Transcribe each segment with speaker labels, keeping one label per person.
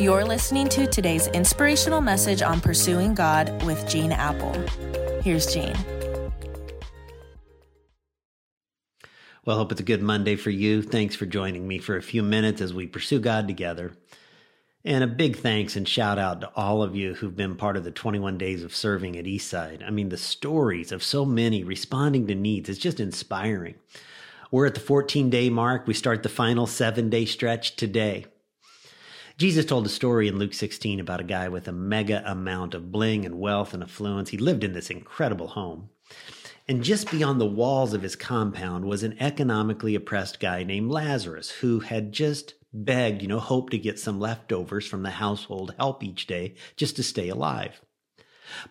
Speaker 1: You're listening to today's inspirational message on pursuing God with Gene Appel. Here's Gene.
Speaker 2: Well, I hope it's a good Monday for you. Thanks for joining me for a few minutes as we pursue God together. And a big thanks and shout out to all of you who've been part of the 21 days of serving at Eastside. I mean, the stories of so many responding to needs is just inspiring. We're at the 14 day mark. We start the final seven day stretch today. Jesus told a story in Luke 16 about a guy with a mega amount of bling and wealth and affluence. He lived in this incredible home. And just beyond the walls of his compound was an economically oppressed guy named Lazarus who had just begged, you know, hoped to get some leftovers from the household help each day just to stay alive.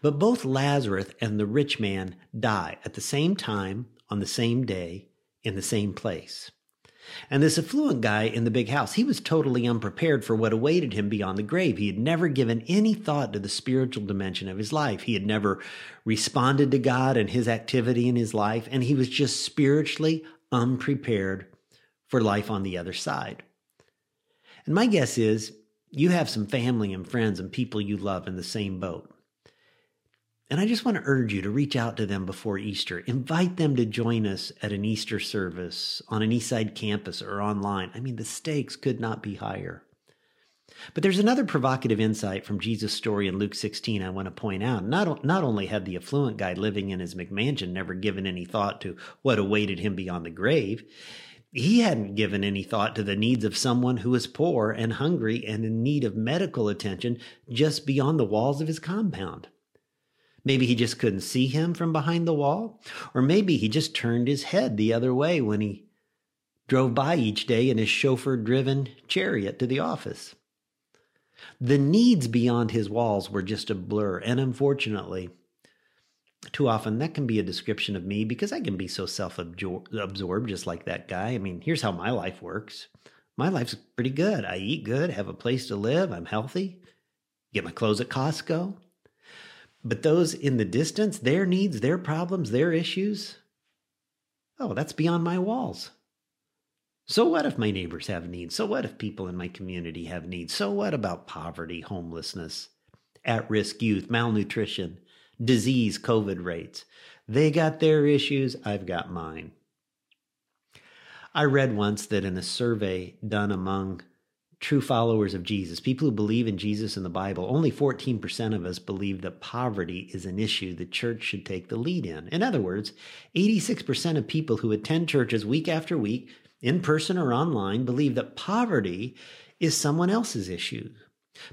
Speaker 2: But both Lazarus and the rich man die at the same time, on the same day, in the same place. And this affluent guy in the big house, he was totally unprepared for what awaited him beyond the grave. He had never given any thought to the spiritual dimension of his life. He had never responded to God and his activity in his life, and he was just spiritually unprepared for life on the other side. And my guess is you have some family and friends and people you love in the same boat. And I just want to urge you to reach out to them before Easter. Invite them to join us at an Easter service on an Eastside campus or online. I mean, the stakes could not be higher. But there's another provocative insight from Jesus' story in Luke 16 I want to point out. Not, not only had the affluent guy living in his McMansion never given any thought to what awaited him beyond the grave, he hadn't given any thought to the needs of someone who was poor and hungry and in need of medical attention just beyond the walls of his compound. Maybe he just couldn't see him from behind the wall, or maybe he just turned his head the other way when he drove by each day in his chauffeur driven chariot to the office. The needs beyond his walls were just a blur, and unfortunately, too often that can be a description of me because I can be so self absorbed, just like that guy. I mean, here's how my life works my life's pretty good. I eat good, have a place to live, I'm healthy, get my clothes at Costco. But those in the distance, their needs, their problems, their issues, oh, that's beyond my walls. So what if my neighbors have needs? So what if people in my community have needs? So what about poverty, homelessness, at risk youth, malnutrition? disease COVID rates. They got their issues, I've got mine. I read once that in a survey done among true followers of Jesus, people who believe in Jesus and the Bible, only 14% of us believe that poverty is an issue the church should take the lead in. In other words, 86% of people who attend churches week after week, in person or online, believe that poverty is someone else's issue.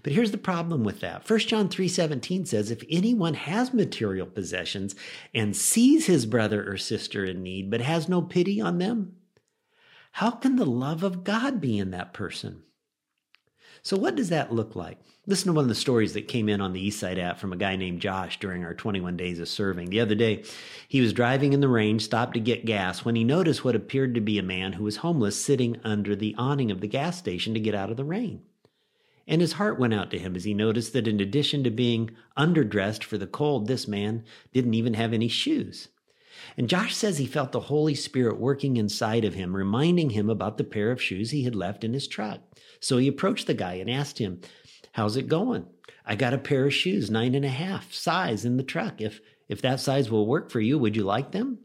Speaker 2: But here's the problem with that. 1 John 3:17 says if anyone has material possessions and sees his brother or sister in need but has no pity on them, how can the love of God be in that person? So what does that look like? Listen to one of the stories that came in on the Eastside app from a guy named Josh during our 21 days of serving. The other day, he was driving in the rain, stopped to get gas when he noticed what appeared to be a man who was homeless sitting under the awning of the gas station to get out of the rain and his heart went out to him as he noticed that in addition to being underdressed for the cold, this man didn't even have any shoes. And Josh says he felt the Holy Spirit working inside of him, reminding him about the pair of shoes he had left in his truck. So he approached the guy and asked him, How's it going? I got a pair of shoes, nine and a half size in the truck. If if that size will work for you, would you like them?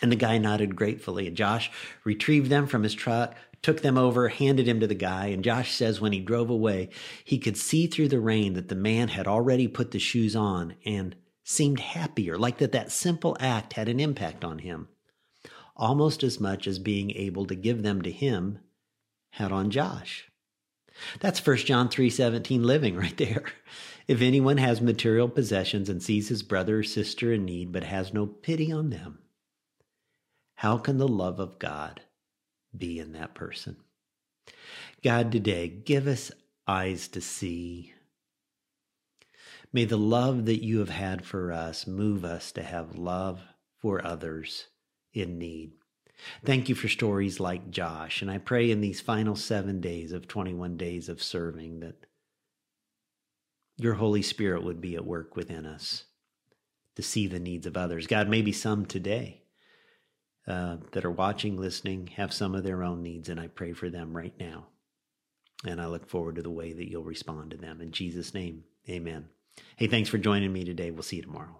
Speaker 2: And the guy nodded gratefully. And Josh retrieved them from his truck, took them over, handed him to the guy. And Josh says when he drove away, he could see through the rain that the man had already put the shoes on and seemed happier, like that that simple act had an impact on him, almost as much as being able to give them to him had on Josh. That's 1 John 3:17 living right there. If anyone has material possessions and sees his brother or sister in need but has no pity on them, how can the love of God be in that person. God, today, give us eyes to see. May the love that you have had for us move us to have love for others in need. Thank you for stories like Josh. And I pray in these final seven days of 21 days of serving that your Holy Spirit would be at work within us to see the needs of others. God, maybe some today uh, that are watching, listening, have some of their own needs, and I pray for them right now. And I look forward to the way that you'll respond to them. In Jesus' name, amen. Hey, thanks for joining me today. We'll see you tomorrow.